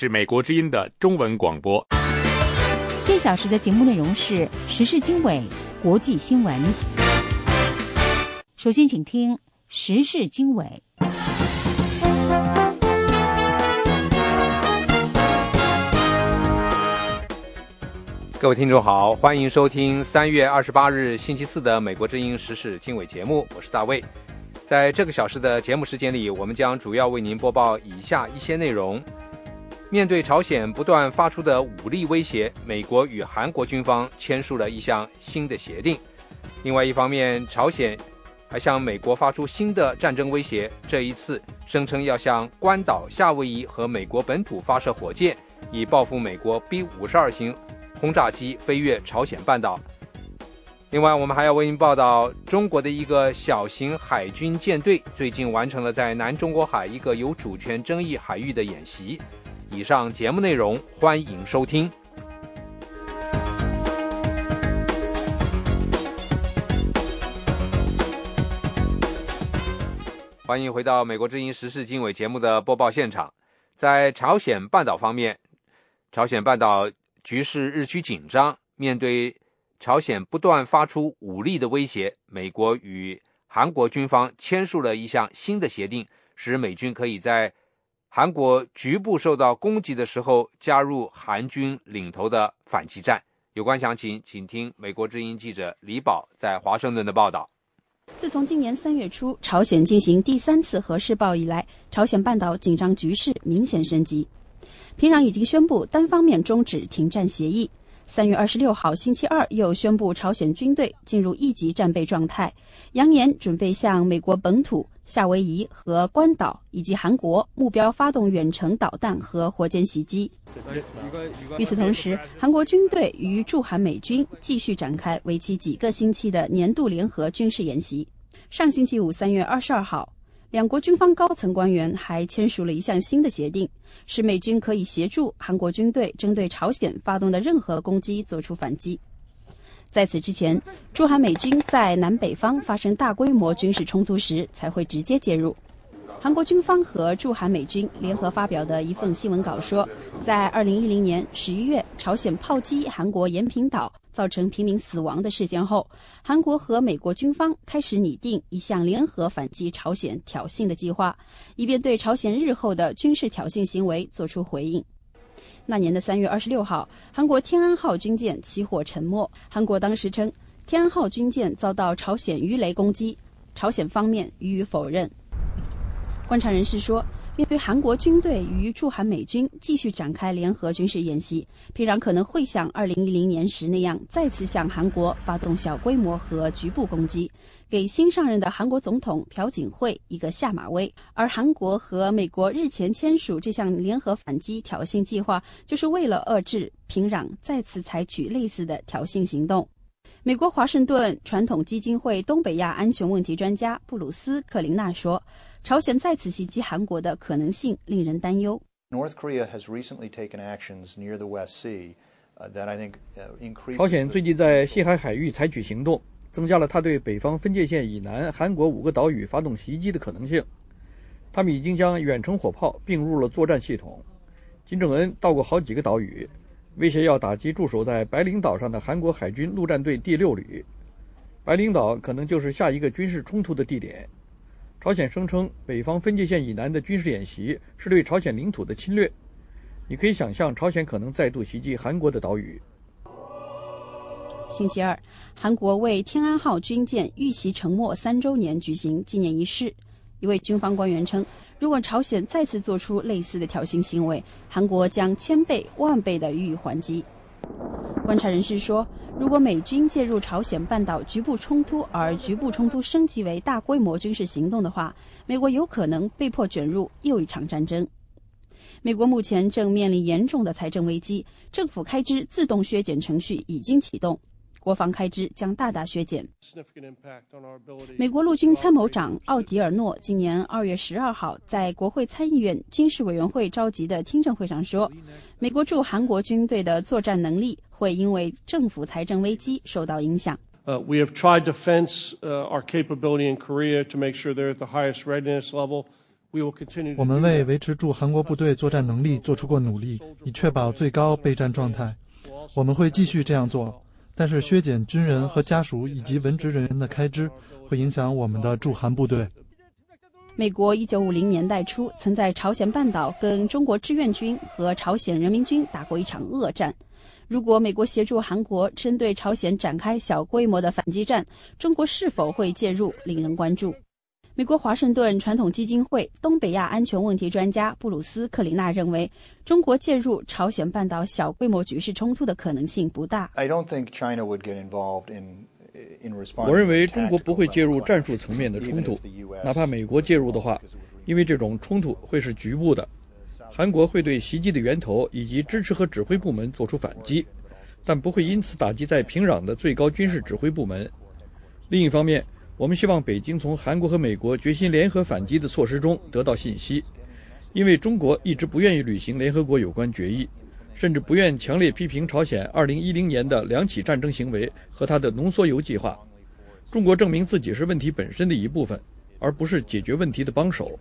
是美国之音的中文广播。这小时的节目内容是时事经纬、国际新闻。首先，请听时事经纬。各位听众好，欢迎收听三月二十八日星期四的美国之音时事经纬节目，我是大卫。在这个小时的节目时间里，我们将主要为您播报以下一些内容。面对朝鲜不断发出的武力威胁，美国与韩国军方签署了一项新的协定。另外一方面，朝鲜还向美国发出新的战争威胁，这一次声称要向关岛、夏威夷和美国本土发射火箭，以报复美国 B 五十二型轰炸机飞越朝鲜半岛。另外，我们还要为您报道，中国的一个小型海军舰队最近完成了在南中国海一个有主权争议海域的演习。以上节目内容，欢迎收听。欢迎回到美国之音时事经纬节目的播报现场。在朝鲜半岛方面，朝鲜半岛局势日趋紧张。面对朝鲜不断发出武力的威胁，美国与韩国军方签署了一项新的协定，使美军可以在。韩国局部受到攻击的时候，加入韩军领头的反击战。有关详情，请听美国之音记者李宝在华盛顿的报道。自从今年三月初朝鲜进行第三次核试爆以来，朝鲜半岛紧张局势明显升级。平壤已经宣布单方面终止停战协议。三月二十六号星期二又宣布朝鲜军队进入一级战备状态，扬言准备向美国本土。夏威夷和关岛以及韩国目标发动远程导弹和火箭袭击。与此同时，韩国军队与驻韩美军继续展开为期几个星期的年度联合军事演习。上星期五，三月二十二号，两国军方高层官员还签署了一项新的协定，使美军可以协助韩国军队针对朝鲜发动的任何攻击作出反击。在此之前，驻韩美军在南北方发生大规模军事冲突时才会直接介入。韩国军方和驻韩美军联合发表的一份新闻稿说，在2010年11月朝鲜炮击韩国延坪岛造成平民死亡的事件后，韩国和美国军方开始拟定一项联合反击朝鲜挑衅的计划，以便对朝鲜日后的军事挑衅行为作出回应。那年的三月二十六号，韩国天安号军舰起火沉没。韩国当时称，天安号军舰遭到朝鲜鱼雷攻击，朝鲜方面予以否认。观察人士说。面对韩国军队与驻韩美军继续展开联合军事演习，平壤可能会像2010年时那样，再次向韩国发动小规模和局部攻击，给新上任的韩国总统朴槿惠一个下马威。而韩国和美国日前签署这项联合反击挑衅计划，就是为了遏制平壤再次采取类似的挑衅行动。美国华盛顿传统基金会东北亚安全问题专家布鲁斯·克林纳说。朝鲜再次袭击韩国的可能性令人担忧。朝鲜最近在西海海域采取行动，增加了他对北方分界线以南韩国五个岛屿发动袭击的可能性。他们已经将远程火炮并入了作战系统。金正恩到过好几个岛屿，威胁要打击驻守在白领岛上的韩国海军陆战队第六旅。白领岛可能就是下一个军事冲突的地点。朝鲜声称，北方分界线以南的军事演习是对朝鲜领土的侵略。你可以想象，朝鲜可能再度袭击韩国的岛屿。星期二，韩国为天安号军舰遇袭沉没三周年举行纪念仪式。一位军方官员称，如果朝鲜再次做出类似的挑衅行为，韩国将千倍万倍的予以还击。观察人士说。如果美军介入朝鲜半岛局部冲突，而局部冲突升级为大规模军事行动的话，美国有可能被迫卷入又一场战争。美国目前正面临严重的财政危机，政府开支自动削减程序已经启动，国防开支将大大削减。美国陆军参谋长奥迪尔诺今年二月十二号在国会参议院军事委员会召集的听证会上说，美国驻韩国军队的作战能力。会因为政府财政危机受到影响。Uh, we have tried to fence uh, our capability in Korea to make sure they're at the highest readiness level. 我们为维持驻韩国部队作战能力做出过努力，以确保最高备战状态。我们会继续这样做，但是削减军人和家属以及文职人员的开支，会影响我们的驻韩部队。美国一九五零年代初曾在朝鲜半岛跟中国志愿军和朝鲜人民军打过一场恶战。如果美国协助韩国针对朝鲜展开小规模的反击战，中国是否会介入，令人关注。美国华盛顿传统基金会东北亚安全问题专家布鲁斯·克里纳认为，中国介入朝鲜半岛小规模局势冲突的可能性不大。我认为中国不会介入战术层面的冲突，哪怕美国介入的话，因为这种冲突会是局部的。韩国会对袭击的源头以及支持和指挥部门作出反击，但不会因此打击在平壤的最高军事指挥部门。另一方面，我们希望北京从韩国和美国决心联合反击的措施中得到信息，因为中国一直不愿意履行联合国有关决议，甚至不愿强烈批评朝鲜2010年的两起战争行为和他的浓缩铀计划。中国证明自己是问题本身的一部分，而不是解决问题的帮手。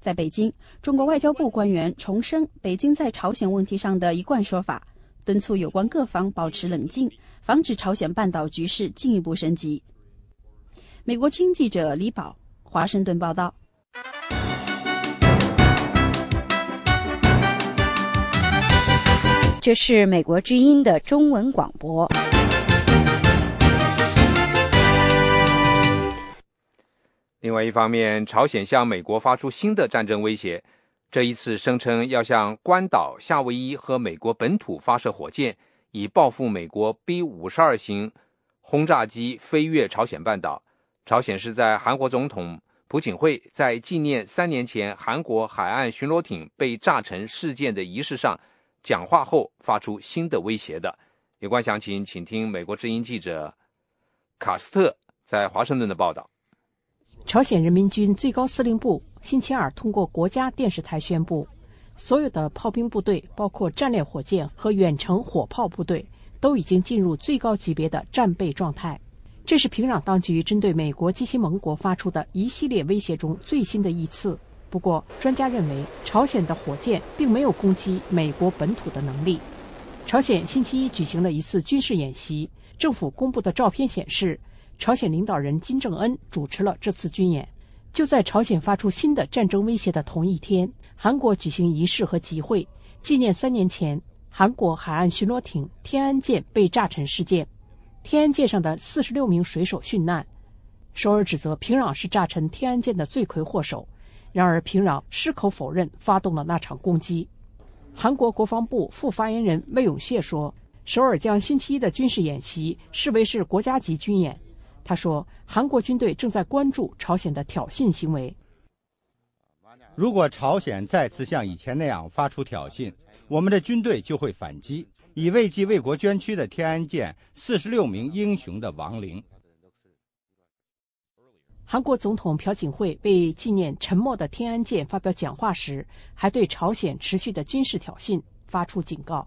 在北京，中国外交部官员重申北京在朝鲜问题上的一贯说法，敦促有关各方保持冷静，防止朝鲜半岛局势进一步升级。美国经记者李宝，华盛顿报道。这是美国之音的中文广播。另外一方面，朝鲜向美国发出新的战争威胁，这一次声称要向关岛、夏威夷和美国本土发射火箭，以报复美国 B 五十二型轰炸机飞越朝鲜半岛。朝鲜是在韩国总统朴槿惠在纪念三年前韩国海岸巡逻艇被炸沉事件的仪式上讲话后发出新的威胁的。有关详情，请听美国之音记者卡斯特在华盛顿的报道。朝鲜人民军最高司令部星期二通过国家电视台宣布，所有的炮兵部队，包括战略火箭和远程火炮部队，都已经进入最高级别的战备状态。这是平壤当局针对美国及其盟国发出的一系列威胁中最新的一次。不过，专家认为，朝鲜的火箭并没有攻击美国本土的能力。朝鲜星期一举行了一次军事演习，政府公布的照片显示，朝鲜领导人金正恩主持了这次军演。就在朝鲜发出新的战争威胁的同一天，韩国举行仪式和集会，纪念三年前韩国海岸巡逻艇“天安舰”被炸沉事件。天安舰上的四十六名水手殉难，首尔指责平壤是炸沉天安舰的罪魁祸首。然而，平壤矢口否认发动了那场攻击。韩国国防部副发言人魏永谢说：“首尔将星期一的军事演习视为是国家级军演。”他说：“韩国军队正在关注朝鲜的挑衅行为。如果朝鲜再次像以前那样发出挑衅，我们的军队就会反击。”以慰藉为国捐躯的天安舰四十六名英雄的亡灵。韩国总统朴槿惠为纪念沉没的天安舰发表讲话时，还对朝鲜持续的军事挑衅发出警告：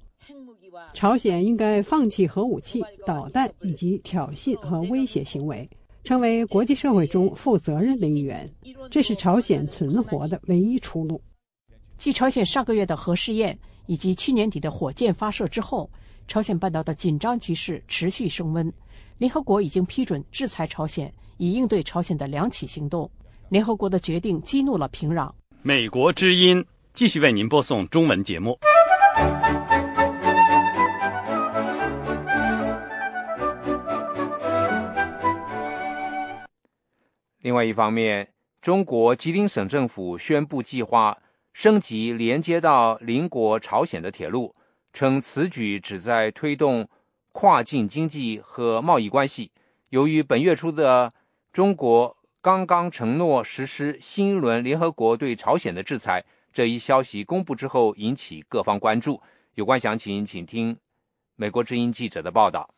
朝鲜应该放弃核武器、导弹以及挑衅和威胁行为，成为国际社会中负责任的一员。这是朝鲜存活的唯一出路。继朝鲜上个月的核试验。以及去年底的火箭发射之后，朝鲜半岛的紧张局势持续升温。联合国已经批准制裁朝鲜，以应对朝鲜的两起行动。联合国的决定激怒了平壤。美国之音继续为您播送中文节目。另外一方面，中国吉林省政府宣布计划。升级连接到邻国朝鲜的铁路，称此举旨在推动跨境经济和贸易关系。由于本月初的中国刚刚承诺实施新一轮联合国对朝鲜的制裁，这一消息公布之后引起各方关注。有关详情，请听美国之音记者的报道。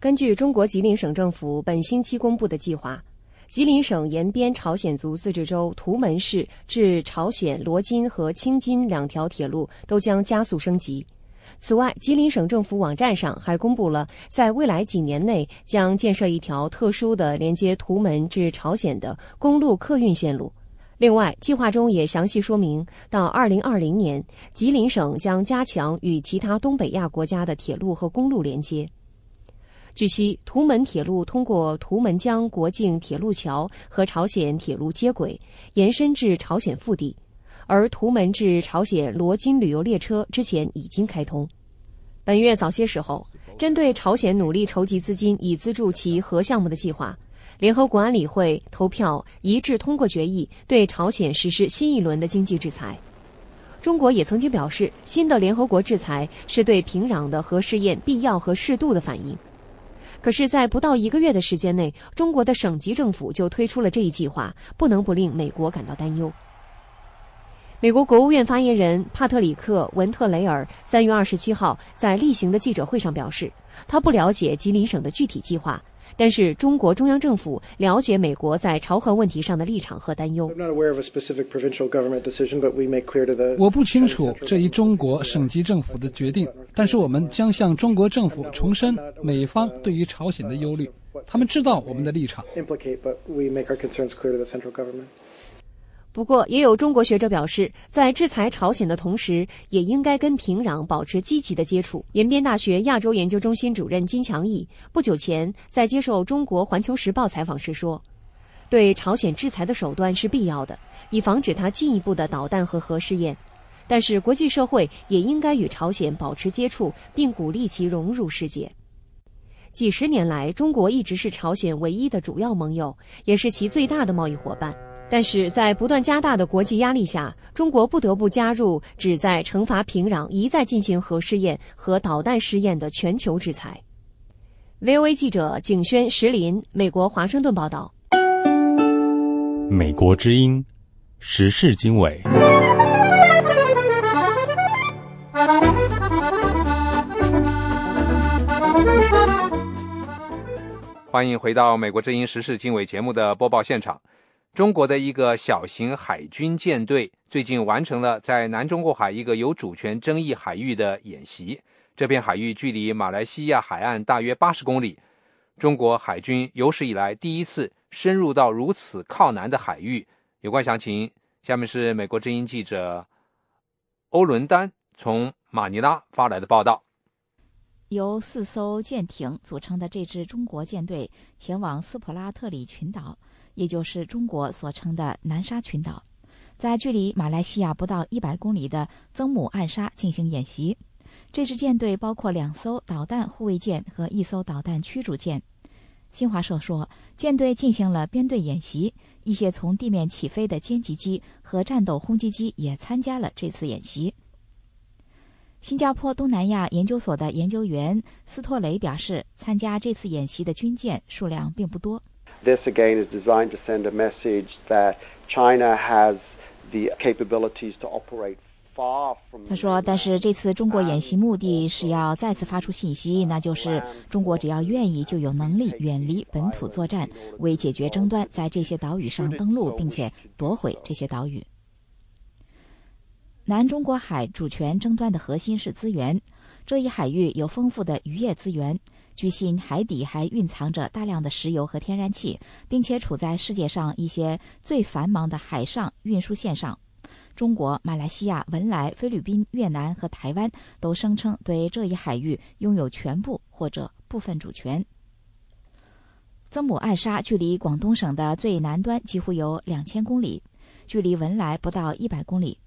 根据中国吉林省政府本星期公布的计划。吉林省延边朝鲜族自治州图门市至朝鲜罗津和青津两条铁路都将加速升级。此外，吉林省政府网站上还公布了在未来几年内将建设一条特殊的连接图门至朝鲜的公路客运线路。另外，计划中也详细说明，到二零二零年，吉林省将加强与其他东北亚国家的铁路和公路连接。据悉，图门铁路通过图门江国境铁路桥和朝鲜铁路接轨，延伸至朝鲜腹地，而图门至朝鲜罗金旅游列车之前已经开通。本月早些时候，针对朝鲜努力筹集资金以资助其核项目的计划。联合国安理会投票一致通过决议，对朝鲜实施新一轮的经济制裁。中国也曾经表示，新的联合国制裁是对平壤的核试验必要和适度的反应。可是，在不到一个月的时间内，中国的省级政府就推出了这一计划，不能不令美国感到担忧。美国国务院发言人帕特里克·文特雷尔三月二十七号在例行的记者会上表示，他不了解吉林省的具体计划。但是，中国中央政府了解美国在朝核问题上的立场和担忧。我不清楚这一中国省级政府的决定，但是我们将向中国政府重申美方对于朝鲜的忧虑。他们知道我们的立场。不过，也有中国学者表示，在制裁朝鲜的同时，也应该跟平壤保持积极的接触。延边大学亚洲研究中心主任金强义不久前在接受中国环球时报采访时说：“对朝鲜制裁的手段是必要的，以防止他进一步的导弹和核试验。但是，国际社会也应该与朝鲜保持接触，并鼓励其融入世界。几十年来，中国一直是朝鲜唯一的主要盟友，也是其最大的贸易伙伴。”但是在不断加大的国际压力下，中国不得不加入旨在惩罚平壤一再进行核试验和导弹试验的全球制裁。VOA 记者景轩、石林，美国华盛顿报道。美国之音，时事经纬。欢迎回到美国之音时事经纬节目的播报现场。中国的一个小型海军舰队最近完成了在南中国海一个有主权争议海域的演习。这片海域距离马来西亚海岸大约八十公里。中国海军有史以来第一次深入到如此靠南的海域。有关详情，下面是美国之音记者欧伦丹从马尼拉发来的报道。由四艘舰艇组成的这支中国舰队前往斯普拉特里群岛。也就是中国所称的南沙群岛，在距离马来西亚不到一百公里的曾母暗沙进行演习。这支舰队包括两艘导弹护卫舰和一艘导弹驱逐舰。新华社说，舰队进行了编队演习，一些从地面起飞的歼击机和战斗轰击机也参加了这次演习。新加坡东南亚研究所的研究员斯托雷表示，参加这次演习的军舰数量并不多。This again is designed to send a message that China has the capabilities to operate far from. 他说：“但是这次中国演习目的是要再次发出信息，那就是中国只要愿意，就有能力远离本土作战，为解决争端，在这些岛屿上登陆，并且夺回这些岛屿。南中国海主权争端的核心是资源，这一海域有丰富的渔业资源。”据悉，海底还蕴藏着大量的石油和天然气，并且处在世界上一些最繁忙的海上运输线上。中国、马来西亚、文莱、菲律宾、越南和台湾都声称对这一海域拥有全部或者部分主权。曾母暗沙距离广东省的最南端几乎有两千公里，距离文莱不到一百公里。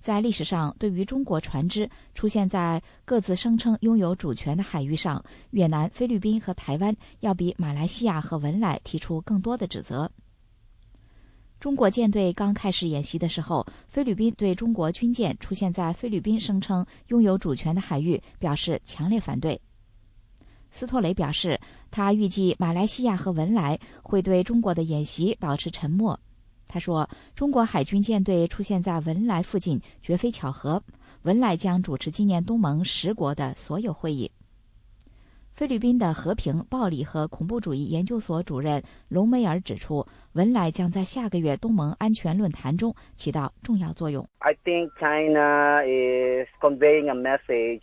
在历史上，对于中国船只出现在各自声称拥有主权的海域上，越南、菲律宾和台湾要比马来西亚和文莱提出更多的指责。中国舰队刚开始演习的时候，菲律宾对中国军舰出现在菲律宾声称拥有主权的海域表示强烈反对。斯托雷表示，他预计马来西亚和文莱会对中国的演习保持沉默。他说：“中国海军舰队出现在文莱附近绝非巧合。文莱将主持今年东盟十国的所有会议。”菲律宾的和平、暴力和恐怖主义研究所主任隆梅尔指出，文莱将在下个月东盟安全论坛中起到重要作用。I think China is conveying a message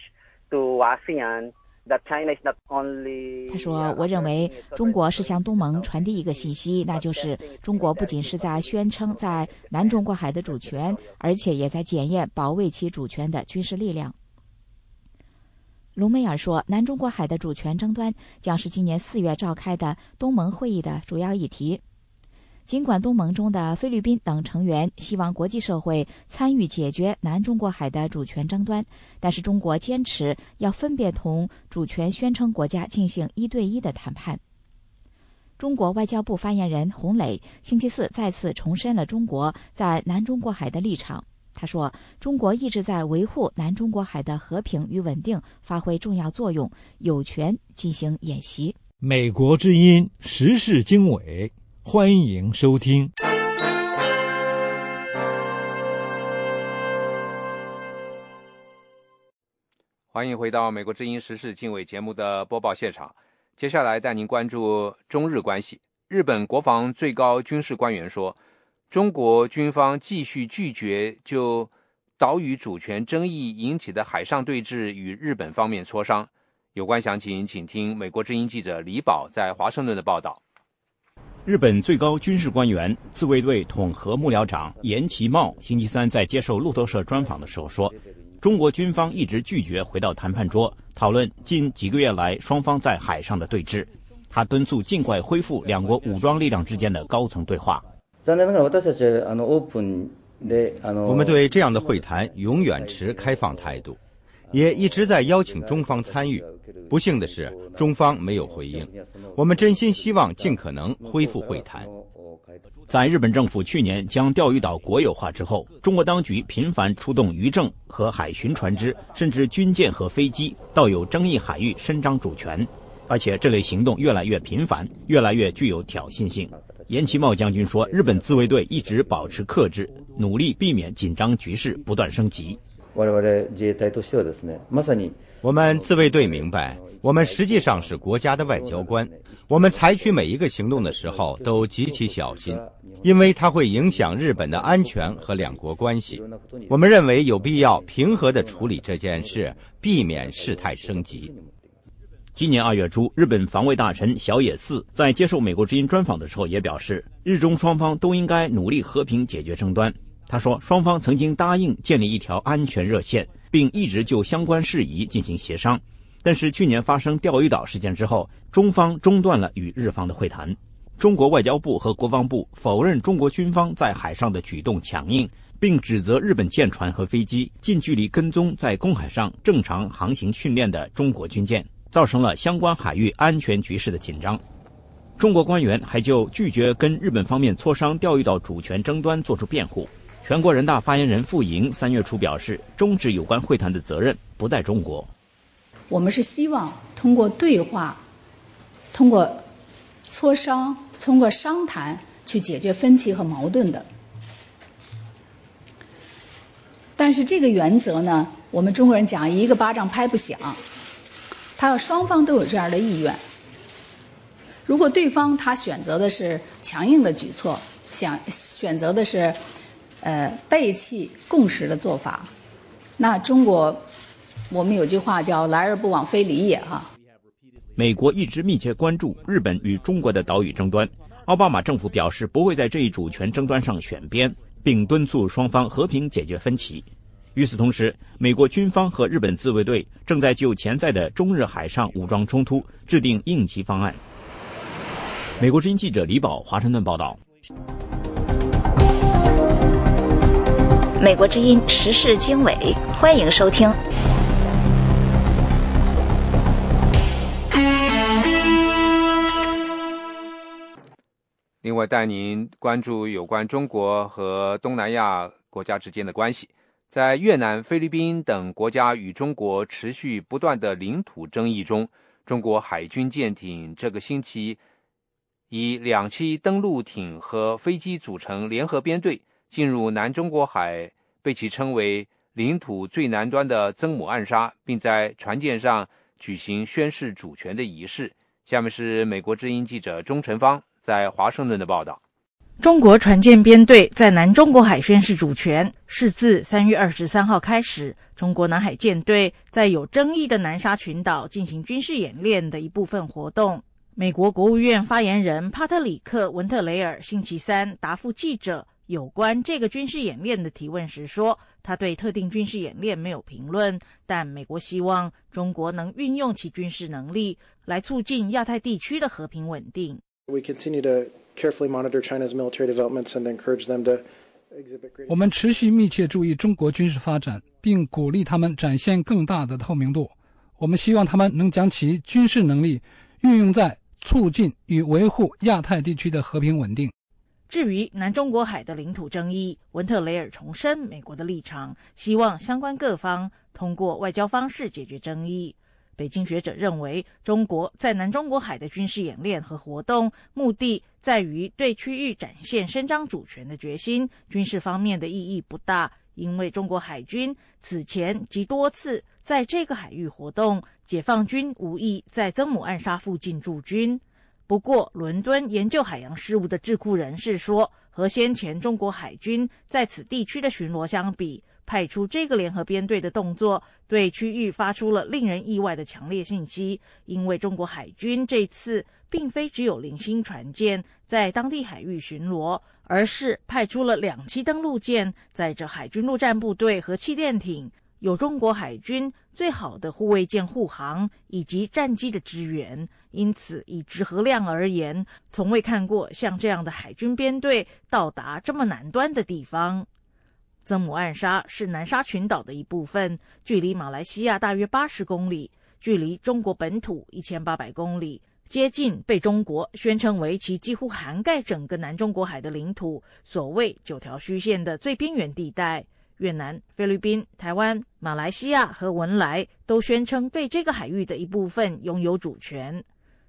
to ASEAN 他说：“我认为中国是向东盟传递一个信息，那就是中国不仅是在宣称在南中国海的主权，而且也在检验保卫其主权的军事力量。”卢梅尔说：“南中国海的主权争端将是今年四月召开的东盟会议的主要议题。”尽管东盟中的菲律宾等成员希望国际社会参与解决南中国海的主权争端，但是中国坚持要分别同主权宣称国家进行一对一的谈判。中国外交部发言人洪磊星期四再次重申了中国在南中国海的立场。他说：“中国一直在维护南中国海的和平与稳定发挥重要作用，有权进行演习。”美国之音时事经纬。欢迎收听，欢迎回到美国之音时事经纬节目的播报现场。接下来带您关注中日关系。日本国防最高军事官员说，中国军方继续拒绝就岛屿主权争议引起的海上对峙与日本方面磋商。有关详情，请听美国之音记者李宝在华盛顿的报道。日本最高军事官员、自卫队统合幕僚长岩崎茂星期三在接受路透社专访的时候说：“中国军方一直拒绝回到谈判桌讨论近几个月来双方在海上的对峙。”他敦促尽快恢复两国武装力量之间的高层对话。我们对这样的会谈永远持开放态度。也一直在邀请中方参与，不幸的是，中方没有回应。我们真心希望尽可能恢复会谈。在日本政府去年将钓鱼岛国有化之后，中国当局频繁出动渔政和海巡船只，甚至军舰和飞机到有争议海域伸张主权，而且这类行动越来越频繁，越来越具有挑衅性。岩崎茂将军说：“日本自卫队一直保持克制，努力避免紧张局势不断升级。”我们自卫队明白，我们实际上是国家的外交官。我们采取每一个行动的时候都极其小心，因为它会影响日本的安全和两国关系。我们认为有必要平和地处理这件事，避免事态升级。今年二月初，日本防卫大臣小野寺在接受美国之音专访的时候也表示，日中双方都应该努力和平解决争端。他说，双方曾经答应建立一条安全热线，并一直就相关事宜进行协商。但是去年发生钓鱼岛事件之后，中方中断了与日方的会谈。中国外交部和国防部否认中国军方在海上的举动强硬，并指责日本舰船和飞机近距离跟踪在公海上正常航行训练的中国军舰，造成了相关海域安全局势的紧张。中国官员还就拒绝跟日本方面磋商钓鱼岛主权争端作出辩护。全国人大发言人傅莹三月初表示，终止有关会谈的责任不在中国。我们是希望通过对话、通过磋商、通过商谈去解决分歧和矛盾的。但是这个原则呢，我们中国人讲一个巴掌拍不响，他要双方都有这样的意愿。如果对方他选择的是强硬的举措，想选择的是。呃，背弃共识的做法，那中国，我们有句话叫“来而不往非礼也”哈。美国一直密切关注日本与中国的岛屿争端，奥巴马政府表示不会在这一主权争端上选边，并敦促双方和平解决分歧。与此同时，美国军方和日本自卫队正在就潜在的中日海上武装冲突制定应急方案。美国之音记者李宝华盛顿报道。美国之音时事经纬，欢迎收听。另外，带您关注有关中国和东南亚国家之间的关系。在越南、菲律宾等国家与中国持续不断的领土争议中，中国海军舰艇这个星期以两栖登陆艇和飞机组成联合编队。进入南中国海，被其称为领土最南端的曾母暗沙，并在船舰上举行宣誓主权的仪式。下面是美国之音记者钟晨芳在华盛顿的报道。中国船舰编队在南中国海宣誓主权，是自三月二十三号开始，中国南海舰队在有争议的南沙群岛进行军事演练的一部分活动。美国国务院发言人帕特里克·文特雷尔星期三答复记者有关这个军事演练的提问时说：“他对特定军事演练没有评论，但美国希望中国能运用其军事能力来促进亚太地区的和平稳定。” We continue to carefully monitor China's military developments and encourage them to 我们持续密切注意中国军事发展，并鼓励他们展现更大的透明度。我们希望他们能将其军事能力运用在促进与维护亚太地区的和平稳定。至于南中国海的领土争议，文特雷尔重申美国的立场，希望相关各方通过外交方式解决争议。北京学者认为，中国在南中国海的军事演练和活动，目的在于对区域展现伸张主权的决心。军事方面的意义不大，因为中国海军此前及多次在这个海域活动，解放军无意在曾母暗沙附近驻军。不过，伦敦研究海洋事务的智库人士说，和先前中国海军在此地区的巡逻相比，派出这个联合编队的动作，对区域发出了令人意外的强烈信息。因为中国海军这次并非只有零星船舰在当地海域巡逻，而是派出了两栖登陆舰，载着海军陆战部队和气垫艇，有中国海军最好的护卫舰护航以及战机的支援。因此，以直和量而言，从未看过像这样的海军编队到达这么南端的地方。曾母暗沙是南沙群岛的一部分，距离马来西亚大约八十公里，距离中国本土一千八百公里，接近被中国宣称为其几乎涵盖整个南中国海的领土——所谓九条虚线的最边缘地带。越南、菲律宾、台湾、马来西亚和文莱都宣称对这个海域的一部分拥有主权。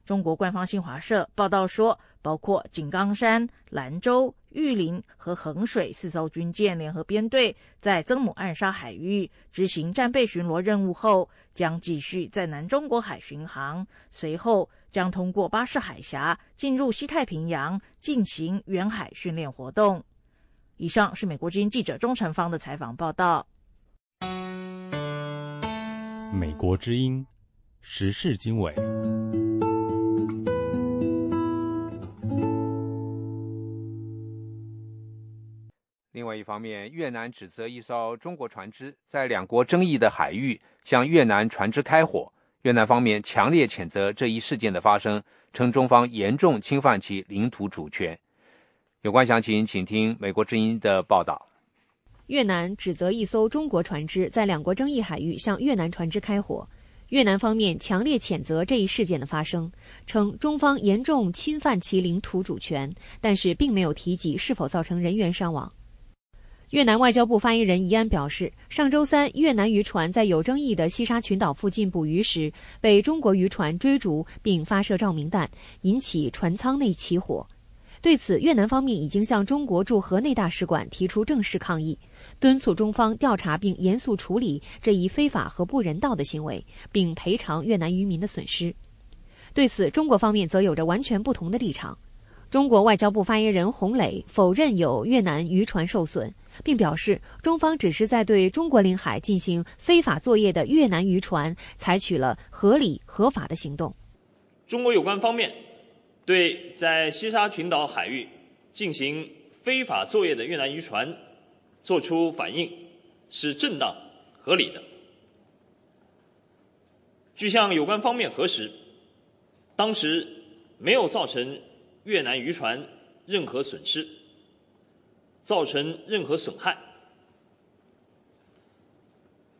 中国官方新华社报道说，包括井冈山、兰州、玉林和衡水四艘军舰联合编队在曾母暗沙海域执行战备巡逻任务后，将继续在南中国海巡航，随后将通过巴士海峡进入西太平洋进行远海训练活动。以上是美国之音记者钟成芳的采访报道。美国之音时事经纬。另外一方面，越南指责一艘中国船只在两国争议的海域向越南船只开火。越南方面强烈谴责这一事件的发生，称中方严重侵犯其领土主权。有关详情，请听美国之音的报道。越南指责一艘中国船只在两国争议海域向越南船只开火。越南方面强烈谴责这一事件的发生，称中方严重侵犯其领土主权，但是并没有提及是否造成人员伤亡。越南外交部发言人宜安表示，上周三，越南渔船在有争议的西沙群岛附近捕鱼时，被中国渔船追逐并发射照明弹，引起船舱内起火。对此，越南方面已经向中国驻河内大使馆提出正式抗议，敦促中方调查并严肃处理这一非法和不人道的行为，并赔偿越南渔民的损失。对此，中国方面则有着完全不同的立场。中国外交部发言人洪磊否认有越南渔船受损。并表示，中方只是在对中国领海进行非法作业的越南渔船采取了合理合法的行动。中国有关方面对在西沙群岛海域进行非法作业的越南渔船作出反应是正当合理的。据向有关方面核实，当时没有造成越南渔船任何损失。造成任何损害，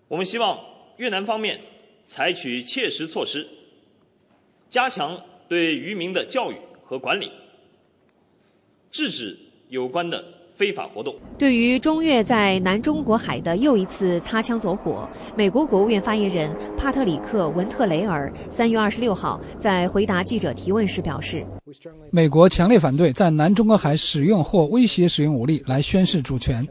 我们希望越南方面采取切实措施，加强对渔民的教育和管理，制止有关的非法活动。对于中越在南中国海的又一次擦枪走火，美国国务院发言人帕特里克·文特雷尔三月二十六号在回答记者提问时表示。美国强烈反对在南中国海使用或威胁使用武力来宣示主权。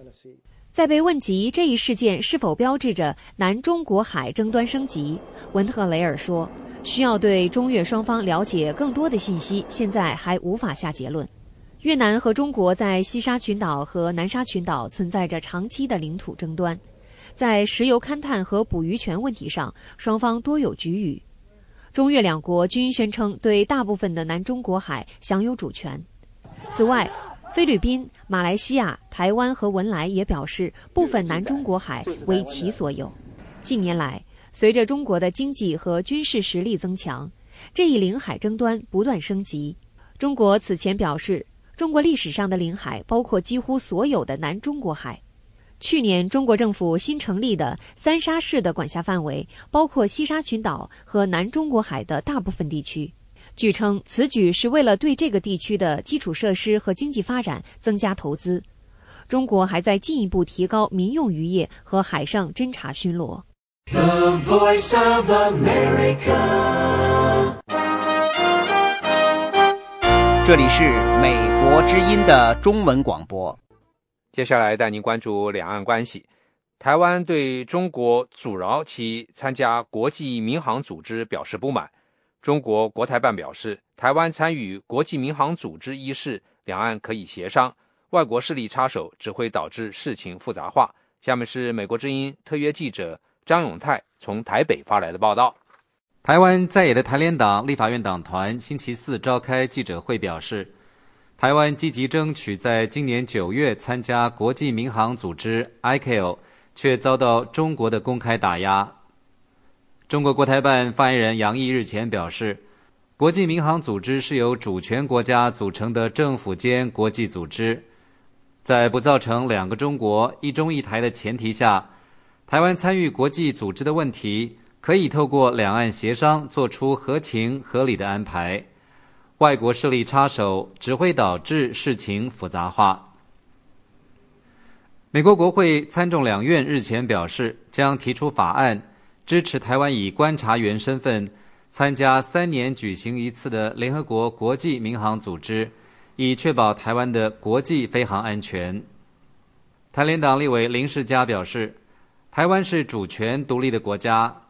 在被问及这一事件是否标志着南中国海争端升级，文特雷尔说：“需要对中越双方了解更多的信息，现在还无法下结论。”越南和中国在西沙群岛和南沙群岛存在着长期的领土争端，在石油勘探和捕鱼权问题上，双方多有局龉。中越两国均宣称对大部分的南中国海享有主权。此外，菲律宾、马来西亚、台湾和文莱也表示部分南中国海为其所有。近年来，随着中国的经济和军事实力增强，这一领海争端不断升级。中国此前表示。中国历史上的领海包括几乎所有的南中国海。去年，中国政府新成立的三沙市的管辖范围包括西沙群岛和南中国海的大部分地区。据称，此举是为了对这个地区的基础设施和经济发展增加投资。中国还在进一步提高民用渔业和海上侦察巡逻。The Voice of America 这里是美国之音的中文广播。接下来带您关注两岸关系。台湾对中国阻挠其参加国际民航组织表示不满。中国国台办表示，台湾参与国际民航组织一事，两岸可以协商，外国势力插手只会导致事情复杂化。下面是美国之音特约记者张永泰从台北发来的报道。台湾在野的台联党立法院党团星期四召开记者会，表示，台湾积极争取在今年九月参加国际民航组织 ICAO，却遭到中国的公开打压。中国国台办发言人杨毅日前表示，国际民航组织是由主权国家组成的政府间国际组织，在不造成两个中国、一中一台的前提下，台湾参与国际组织的问题。可以透过两岸协商做出合情合理的安排，外国势力插手只会导致事情复杂化。美国国会参众两院日前表示，将提出法案支持台湾以观察员身份参加三年举行一次的联合国国际民航组织，以确保台湾的国际飞航安全。台联党立委林世嘉表示，台湾是主权独立的国家。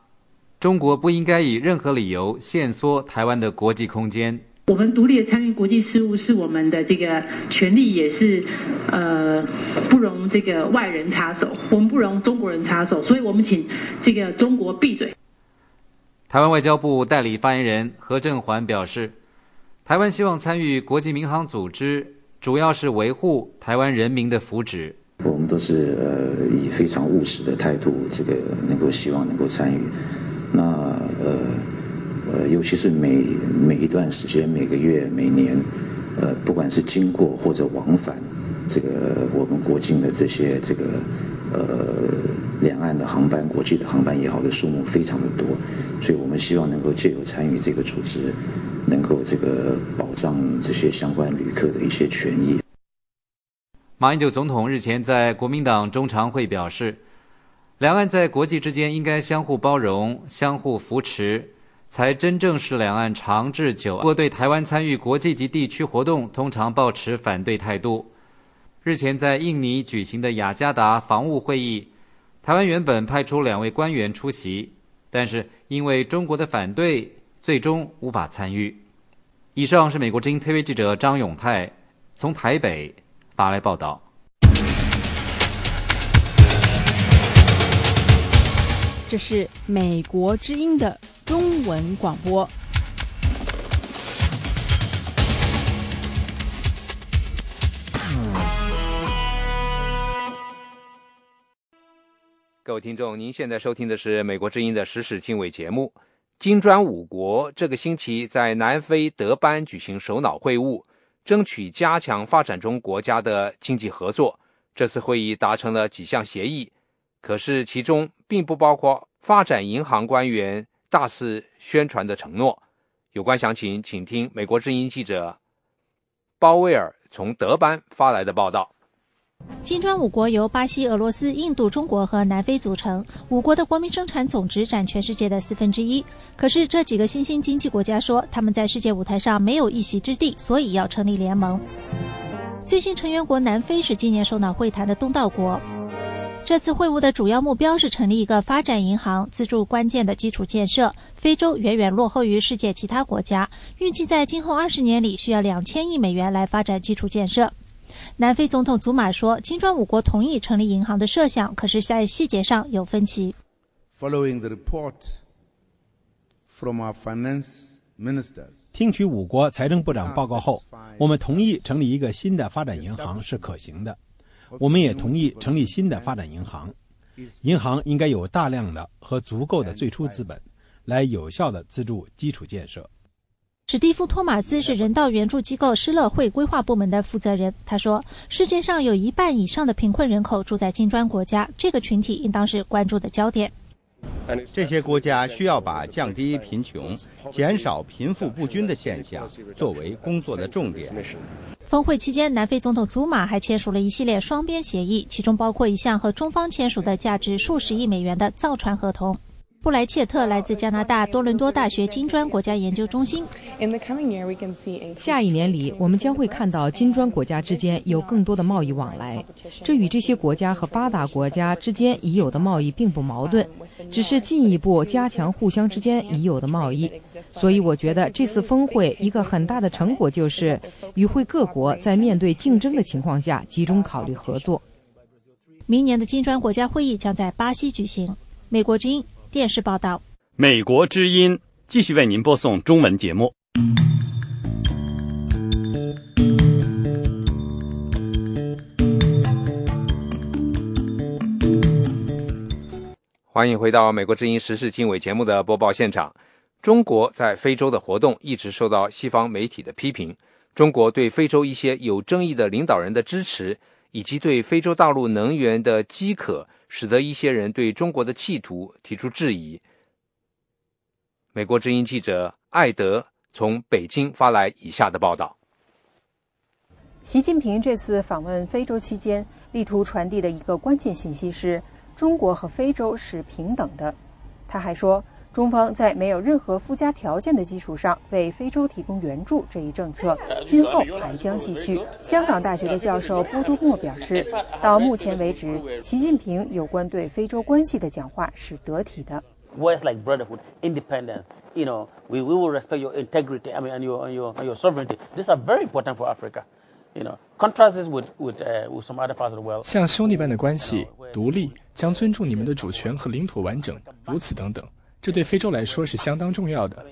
中国不应该以任何理由限缩台湾的国际空间。我们独立的参与国际事务是我们的这个权利，也是呃不容这个外人插手，我们不容中国人插手，所以我们请这个中国闭嘴。台湾外交部代理发言人何振环表示，台湾希望参与国际民航组织，主要是维护台湾人民的福祉。我们都是呃以非常务实的态度，这个能够希望能够参与。那呃呃，尤其是每每一段时间、每个月、每年，呃，不管是经过或者往返这个我们国境的这些这个呃两岸的航班、国际的航班也好的数目非常的多，所以我们希望能够借由参与这个组织，能够这个保障这些相关旅客的一些权益。马英九总统日前在国民党中常会表示。两岸在国际之间应该相互包容、相互扶持，才真正是两岸长治久安。不过，对台湾参与国际及地区活动，通常抱持反对态度。日前在印尼举行的雅加达防务会议，台湾原本派出两位官员出席，但是因为中国的反对，最终无法参与。以上是美国之音特约记者张永泰从台北发来报道。这是美国之音的中文广播。各位听众，您现在收听的是美国之音的时事经纬节目。金砖五国这个星期在南非德班举行首脑会晤，争取加强发展中国家的经济合作。这次会议达成了几项协议。可是，其中并不包括发展银行官员大肆宣传的承诺。有关详情，请听美国之音记者鲍威尔从德班发来的报道。金砖五国由巴西、俄罗斯、印度、中国和南非组成，五国的国民生产总值占全世界的四分之一。可是，这几个新兴经济国家说，他们在世界舞台上没有一席之地，所以要成立联盟。最新成员国南非是今年首脑会谈的东道国。这次会晤的主要目标是成立一个发展银行，资助关键的基础建设。非洲远远落后于世界其他国家，预计在今后二十年里需要两千亿美元来发展基础建设。南非总统祖马说，金砖五国同意成立银行的设想，可是，在细节上有分歧。Following the report from our finance ministers. 听取五国财政部长报告后，我们同意成立一个新的发展银行是可行的。我们也同意成立新的发展银行，银行应该有大量的和足够的最初资本，来有效的资助基础建设。史蒂夫·托马斯是人道援助机构施乐会规划部门的负责人。他说：“世界上有一半以上的贫困人口住在金砖国家，这个群体应当是关注的焦点。这些国家需要把降低贫穷、减少贫富不均的现象作为工作的重点。”峰会期间，南非总统祖马还签署了一系列双边协议，其中包括一项和中方签署的价值数十亿美元的造船合同。布莱切特来自加拿大多伦多大学金砖国家研究中心。下一年里，我们将会看到金砖国家之间有更多的贸易往来，这与这些国家和发达国家之间已有的贸易并不矛盾，只是进一步加强互相之间已有的贸易。所以，我觉得这次峰会一个很大的成果就是与会各国在面对竞争的情况下集中考虑合作。明年的金砖国家会议将在巴西举行。美国之音。电视报道，美国之音继续为您播送中文节目。欢迎回到美国之音时事经纬节目的播报现场。中国在非洲的活动一直受到西方媒体的批评。中国对非洲一些有争议的领导人的支持，以及对非洲大陆能源的饥渴。使得一些人对中国的企图提出质疑。美国之音记者艾德从北京发来以下的报道：习近平这次访问非洲期间，力图传递的一个关键信息是中国和非洲是平等的。他还说。中方在没有任何附加条件的基础上为非洲提供援助这一政策，今后还将继续。香港大学的教授波多莫表示，到目前为止，习近平有关对非洲关系的讲话是得体的。Words like brotherhood, independence, you know, we we will respect your integrity. I mean, and your your your sovereignty. These are very important for Africa. You know, contrast this with with with some other parts of the world. 像兄弟般的关系，独立，将尊重你们的主权和领土完整，如此等等。这对非洲来说是相当重要的。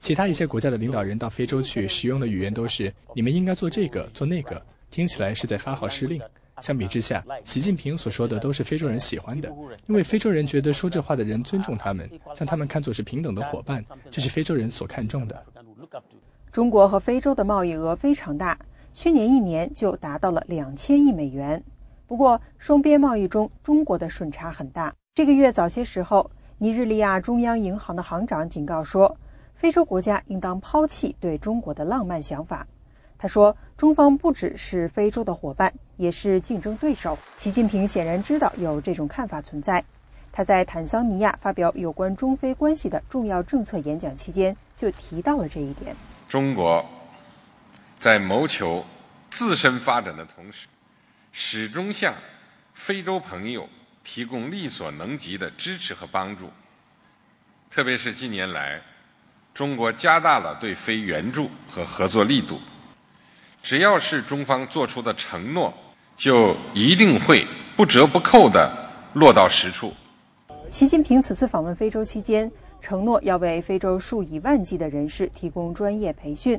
其他一些国家的领导人到非洲去使用的语言都是“你们应该做这个，做那个”，听起来是在发号施令。相比之下，习近平所说的都是非洲人喜欢的，因为非洲人觉得说这话的人尊重他们，将他们看作是平等的伙伴，这是非洲人所看重的。中国和非洲的贸易额非常大，去年一年就达到了两千亿美元。不过，双边贸易中中国的顺差很大。这个月早些时候。尼日利亚中央银行的行长警告说，非洲国家应当抛弃对中国的浪漫想法。他说，中方不只是非洲的伙伴，也是竞争对手。习近平显然知道有这种看法存在。他在坦桑尼亚发表有关中非关系的重要政策演讲期间就提到了这一点。中国在谋求自身发展的同时，始终向非洲朋友。提供力所能及的支持和帮助，特别是近年来，中国加大了对非援助和合作力度。只要是中方做出的承诺，就一定会不折不扣地落到实处。习近平此次访问非洲期间，承诺要为非洲数以万计的人士提供专业培训，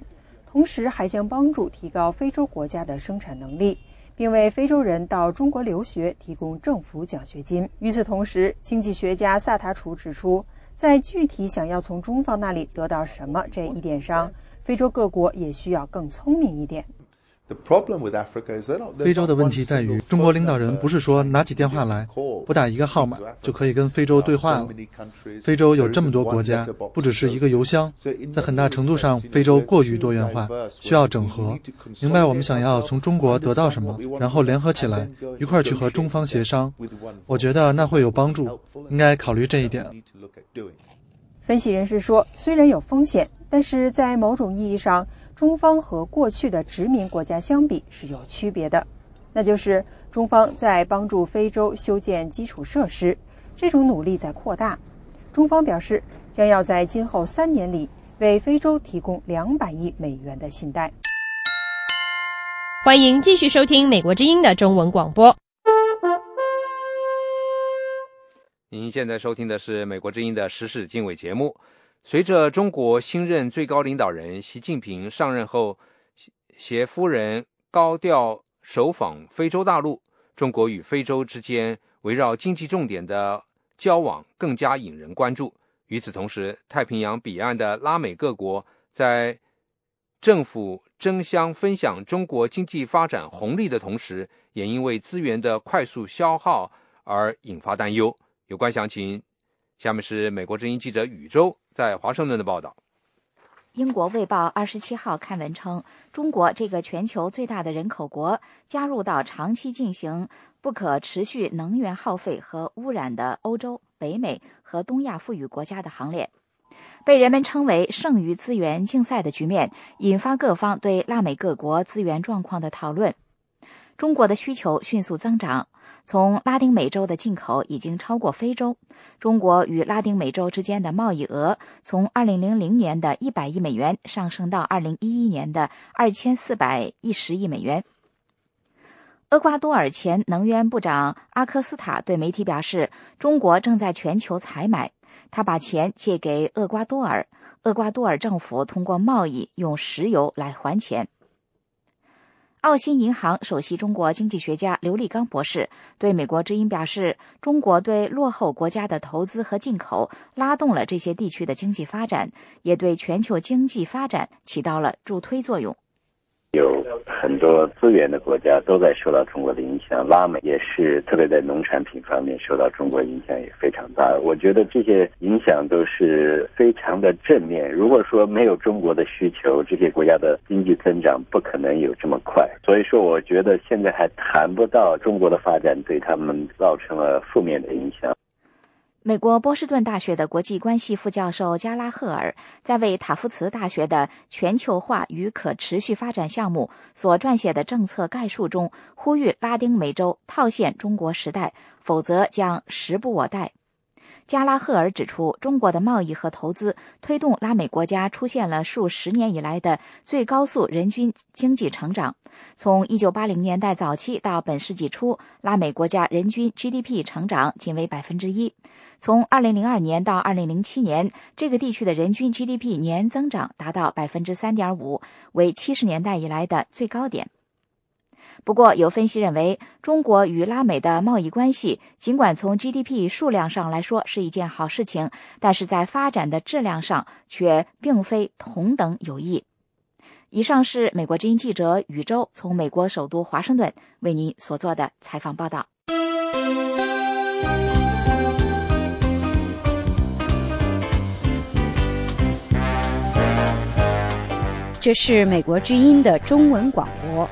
同时还将帮助提高非洲国家的生产能力。并为非洲人到中国留学提供政府奖学金。与此同时，经济学家萨塔楚指出，在具体想要从中方那里得到什么这一点上，非洲各国也需要更聪明一点。非洲的问题在于，中国领导人不是说拿起电话来，拨打一个号码就可以跟非洲对话了。非洲有这么多国家，不只是一个邮箱，在很大程度上，非洲过于多元化，需要整合，明白我们想要从中国得到什么，然后联合起来，一块儿去和中方协商。我觉得那会有帮助，应该考虑这一点。分析人士说，虽然有风险，但是在某种意义上。中方和过去的殖民国家相比是有区别的，那就是中方在帮助非洲修建基础设施，这种努力在扩大。中方表示，将要在今后三年里为非洲提供两百亿美元的信贷。欢迎继续收听《美国之音》的中文广播。您现在收听的是《美国之音》的时事经纬节目。随着中国新任最高领导人习近平上任后，携夫人高调首访非洲大陆，中国与非洲之间围绕经济重点的交往更加引人关注。与此同时，太平洋彼岸的拉美各国在政府争相分享中国经济发展红利的同时，也因为资源的快速消耗而引发担忧。有关详情，下面是美国之音记者宇宙在华盛顿的报道。英国《卫报》二十七号刊文称，中国这个全球最大的人口国加入到长期进行不可持续能源耗费和污染的欧洲、北美和东亚富裕国家的行列，被人们称为“剩余资源竞赛”的局面，引发各方对拉美各国资源状况的讨论。中国的需求迅速增长。从拉丁美洲的进口已经超过非洲。中国与拉丁美洲之间的贸易额从2000年的100亿美元上升到2011年的2410亿美元。厄瓜多尔前能源部长阿科斯塔对媒体表示，中国正在全球采买，他把钱借给厄瓜多尔，厄瓜多尔政府通过贸易用石油来还钱。澳新银行首席中国经济学家刘立刚博士对美国之音表示：“中国对落后国家的投资和进口，拉动了这些地区的经济发展，也对全球经济发展起到了助推作用。”有很多资源的国家都在受到中国的影响，拉美也是，特别在农产品方面受到中国影响也非常大。我觉得这些影响都是非常的正面。如果说没有中国的需求，这些国家的经济增长不可能有这么快。所以说，我觉得现在还谈不到中国的发展对他们造成了负面的影响。美国波士顿大学的国际关系副教授加拉赫尔在为塔夫茨大学的全球化与可持续发展项目所撰写的政策概述中，呼吁拉丁美洲套现中国时代，否则将时不我待。加拉赫尔指出，中国的贸易和投资推动拉美国家出现了数十年以来的最高速人均经济成长。从1980年代早期到本世纪初，拉美国家人均 GDP 成长仅为百分之一。从2002年到2007年，这个地区的人均 GDP 年增长达到百分之三点五，为70年代以来的最高点。不过，有分析认为，中国与拉美的贸易关系尽管从 GDP 数量上来说是一件好事情，但是在发展的质量上却并非同等有益。以上是美国之音记者宇宙从美国首都华盛顿为您所做的采访报道。这是美国之音的中文广播。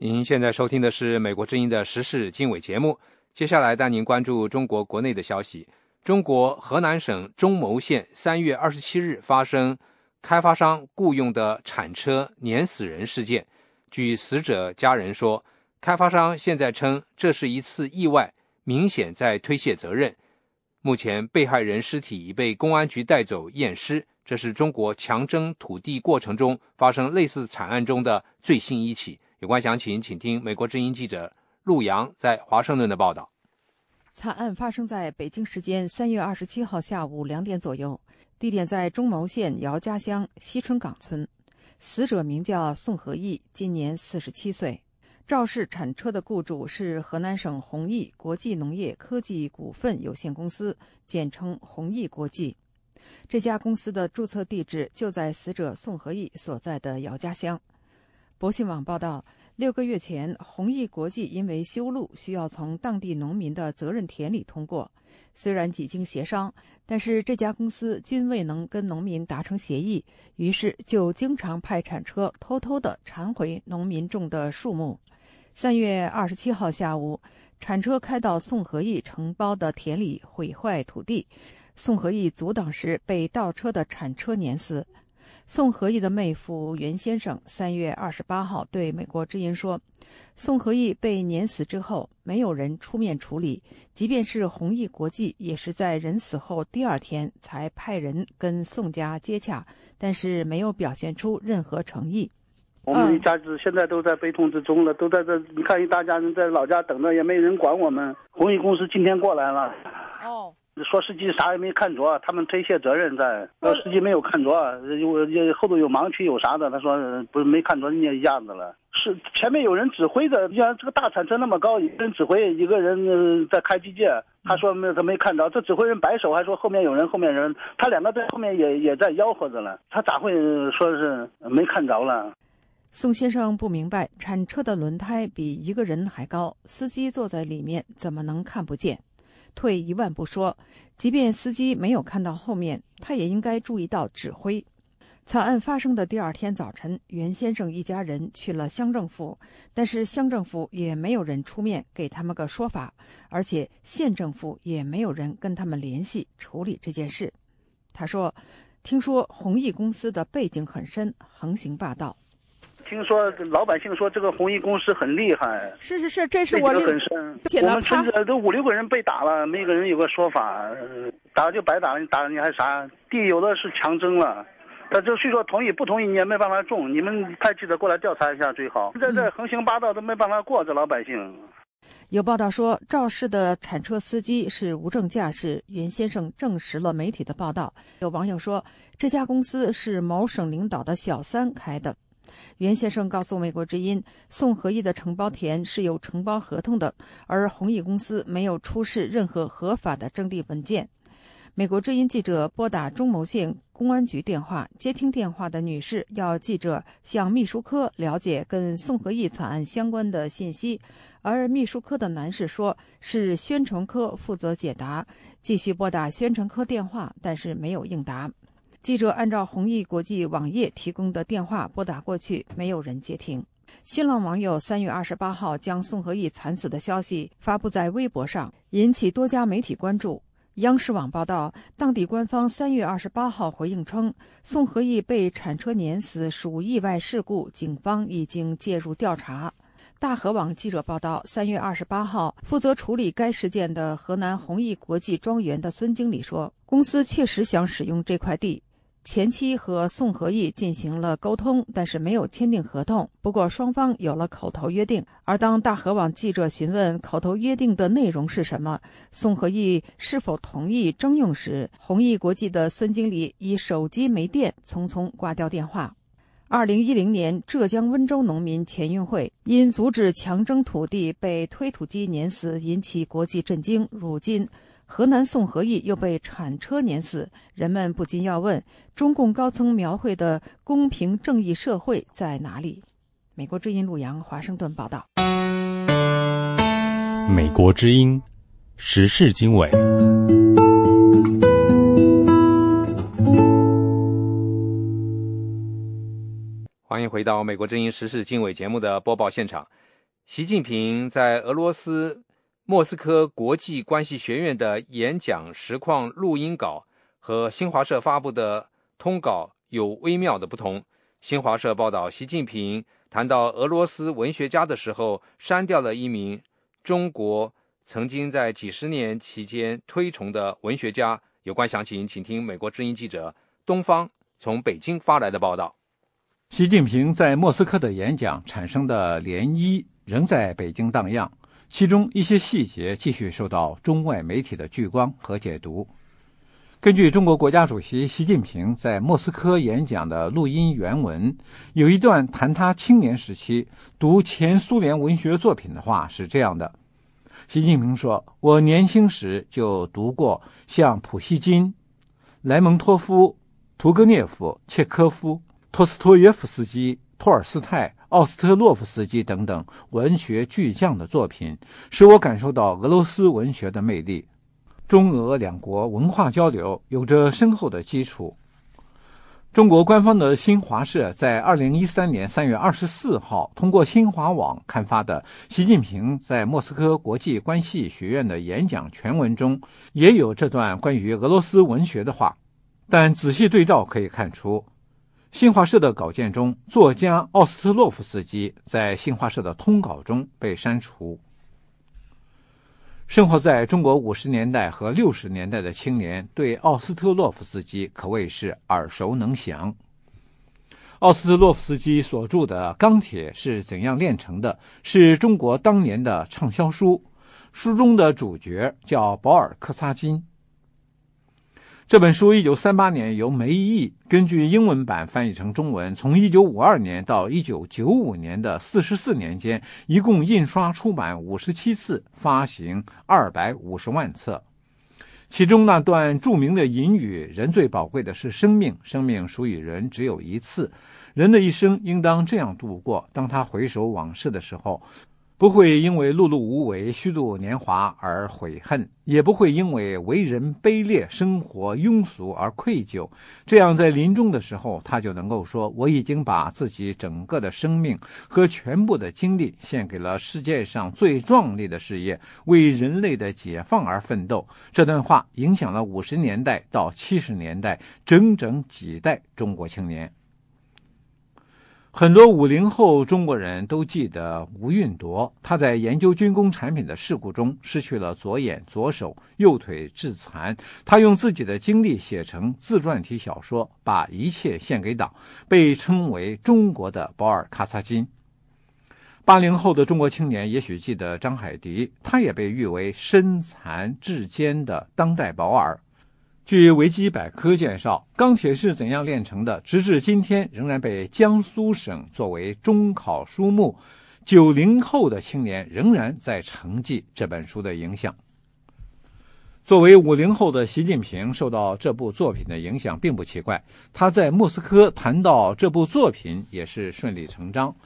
您现在收听的是美国之音的时事经纬节目。接下来带您关注中国国内的消息。中国河南省中牟县三月二十七日发生开发商雇佣的铲车碾死人事件。据死者家人说，开发商现在称这是一次意外，明显在推卸责任。目前，被害人尸体已被公安局带走验尸。这是中国强征土地过程中发生类似惨案中的最新一起。有关详情，请听美国之音记者陆阳在华盛顿的报道。惨案发生在北京时间三月二十七号下午两点左右，地点在中牟县姚家乡西春岗村。死者名叫宋和义，今年四十七岁。肇事铲车的雇主是河南省弘毅国际农业科技股份有限公司，简称弘毅国际。这家公司的注册地址就在死者宋和义所在的姚家乡。博信网报道，六个月前，弘毅国际因为修路需要从当地农民的责任田里通过。虽然几经协商，但是这家公司均未能跟农民达成协议，于是就经常派铲车偷偷地铲回农民种的树木。三月二十七号下午，铲车开到宋和义承包的田里毁坏土地，宋和义阻挡时被倒车的铲车碾死。宋和义的妹夫袁先生三月二十八号对美国之音说：“宋和义被碾死之后，没有人出面处理，即便是弘毅国际，也是在人死后第二天才派人跟宋家接洽，但是没有表现出任何诚意。”我们一家子现在都在悲痛之中了，都在这。你看，一大家人在老家等着，也没人管我们。弘毅公司今天过来了。哦。说司机啥也没看着，他们推卸责任在。说司机没有看着，有有后头有盲区有啥的，他说不是没看着人家一下子了。是前面有人指挥着，你像这个大铲车那么高，一个人指挥，一个人在开机械。他说没他没看着，这指挥人摆手还说后面有人，后面人，他两个在后面也也在吆喝着了。他咋会说是没看着了？宋先生不明白，铲车的轮胎比一个人还高，司机坐在里面怎么能看不见？退一万步说，即便司机没有看到后面，他也应该注意到指挥。惨案发生的第二天早晨，袁先生一家人去了乡政府，但是乡政府也没有人出面给他们个说法，而且县政府也没有人跟他们联系处理这件事。他说：“听说弘毅公司的背景很深，横行霸道。”听说老百姓说这个弘毅公司很厉害，是是是，这是我很深。我们村子都五六个人被打了，每个人有个说法，打就白打了，你打了你还啥？地有的是强征了，他就虽说同意不同意你也没办法种，你们派记者过来调查一下最好。在这横行霸道都没办法过，这老百姓。有报道说肇事的铲车司机是无证驾驶，袁先生证实了媒体的报道。有网友说这家公司是某省领导的小三开的。袁先生告诉美国之音，宋和义的承包田是有承包合同的，而弘毅公司没有出示任何合法的征地文件。美国之音记者拨打中牟县公安局电话，接听电话的女士要记者向秘书科了解跟宋和义惨案相关的信息，而秘书科的男士说是宣传科负责解答。继续拨打宣传科电话，但是没有应答。记者按照弘毅国际网页提供的电话拨打过去，没有人接听。新浪网友三月二十八号将宋和义惨死的消息发布在微博上，引起多家媒体关注。央视网报道，当地官方三月二十八号回应称，宋和义被铲车碾死属意外事故，警方已经介入调查。大河网记者报道，三月二十八号，负责处理该事件的河南弘毅国际庄园的孙经理说，公司确实想使用这块地。前期和宋和义进行了沟通，但是没有签订合同。不过双方有了口头约定。而当大河网记者询问口头约定的内容是什么，宋和义是否同意征用时，弘毅国际的孙经理以手机没电，匆匆挂掉电话。二零一零年，浙江温州农民钱运会因阻止强征土地被推土机碾死，引起国际震惊。如今。河南宋和义又被铲车碾死，人们不禁要问：中共高层描绘的公平正义社会在哪里？美国之音陆洋华盛顿报道。美国之音时事经纬，欢迎回到美国之音时事经纬节目的播报现场。习近平在俄罗斯。莫斯科国际关系学院的演讲实况录音稿和新华社发布的通稿有微妙的不同。新华社报道，习近平谈到俄罗斯文学家的时候，删掉了一名中国曾经在几十年期间推崇的文学家。有关详情，请听美国之音记者东方从北京发来的报道。习近平在莫斯科的演讲产生的涟漪仍在北京荡漾。其中一些细节继续受到中外媒体的聚光和解读。根据中国国家主席习近平在莫斯科演讲的录音原文，有一段谈他青年时期读前苏联文学作品的话是这样的：习近平说：“我年轻时就读过像普希金、莱蒙托夫、屠格涅夫、契科夫、托斯托耶夫斯基、托尔斯泰。”奥斯特洛夫斯基等等文学巨匠的作品，使我感受到俄罗斯文学的魅力。中俄两国文化交流有着深厚的基础。中国官方的新华社在二零一三年三月二十四号通过新华网刊发的习近平在莫斯科国际关系学院的演讲全文中，也有这段关于俄罗斯文学的话。但仔细对照可以看出。新华社的稿件中，作家奥斯特洛夫斯基在新华社的通稿中被删除。生活在中国五十年代和六十年代的青年对奥斯特洛夫斯基可谓是耳熟能详。奥斯特洛夫斯基所著的《钢铁是怎样炼成的》是中国当年的畅销书，书中的主角叫保尔·柯萨金。这本书一九三八年由梅毅根据英文版翻译成中文，从一九五二年到一九九五年的四十四年间，一共印刷出版五十七次，发行二百五十万册。其中那段著名的引语：“人最宝贵的是生命，生命属于人只有一次，人的一生应当这样度过。当他回首往事的时候。”不会因为碌碌无为、虚度年华而悔恨，也不会因为为人卑劣、生活庸俗而愧疚。这样，在临终的时候，他就能够说：“我已经把自己整个的生命和全部的精力献给了世界上最壮丽的事业，为人类的解放而奋斗。”这段话影响了五十年代到七十年代整整几代中国青年。很多五零后中国人都记得吴运铎，他在研究军工产品的事故中失去了左眼、左手、右腿致残。他用自己的经历写成自传体小说，把一切献给党，被称为中国的保尔·卡萨金。八零后的中国青年也许记得张海迪，他也被誉为身残志坚的当代保尔。据维基百科介绍，钢铁是怎样炼成的？直至今天，仍然被江苏省作为中考书目。九零后的青年仍然在承继这本书的影响。作为五零后的习近平，受到这部作品的影响并不奇怪。他在莫斯科谈到这部作品也是顺理成章。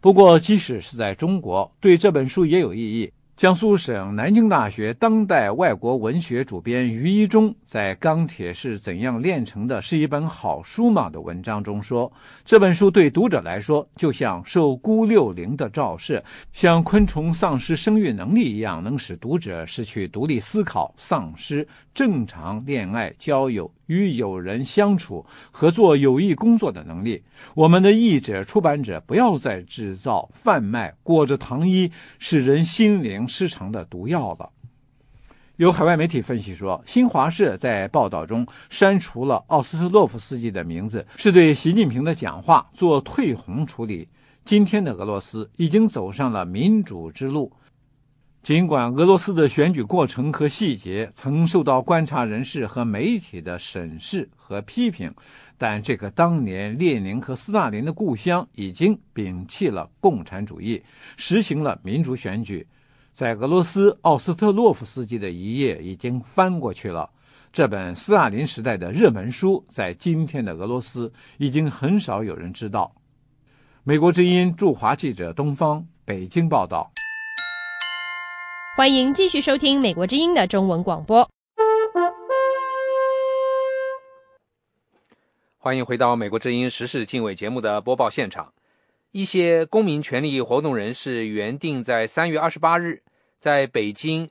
不过，即使是在中国，对这本书也有异议。江苏省南京大学当代外国文学主编于一中在《钢铁是怎样炼成的》是一本好书吗的文章中说，这本书对读者来说，就像受钴六龄的照射，像昆虫丧失生育能力一样，能使读者失去独立思考，丧失正常恋爱、交友。与友人相处、合作有益工作的能力，我们的译者、出版者不要再制造、贩卖裹着糖衣、使人心灵失常的毒药了。有海外媒体分析说，新华社在报道中删除了奥斯特洛夫斯基的名字，是对习近平的讲话做退红处理。今天的俄罗斯已经走上了民主之路。尽管俄罗斯的选举过程和细节曾受到观察人士和媒体的审视和批评，但这个当年列宁和斯大林的故乡已经摒弃了共产主义，实行了民主选举。在俄罗斯，奥斯特洛夫斯基的一页已经翻过去了。这本斯大林时代的热门书，在今天的俄罗斯已经很少有人知道。美国之音驻华记者东方北京报道。欢迎继续收听《美国之音》的中文广播。欢迎回到《美国之音时事经纬》节目的播报现场。一些公民权利活动人士原定在三月二十八日在北京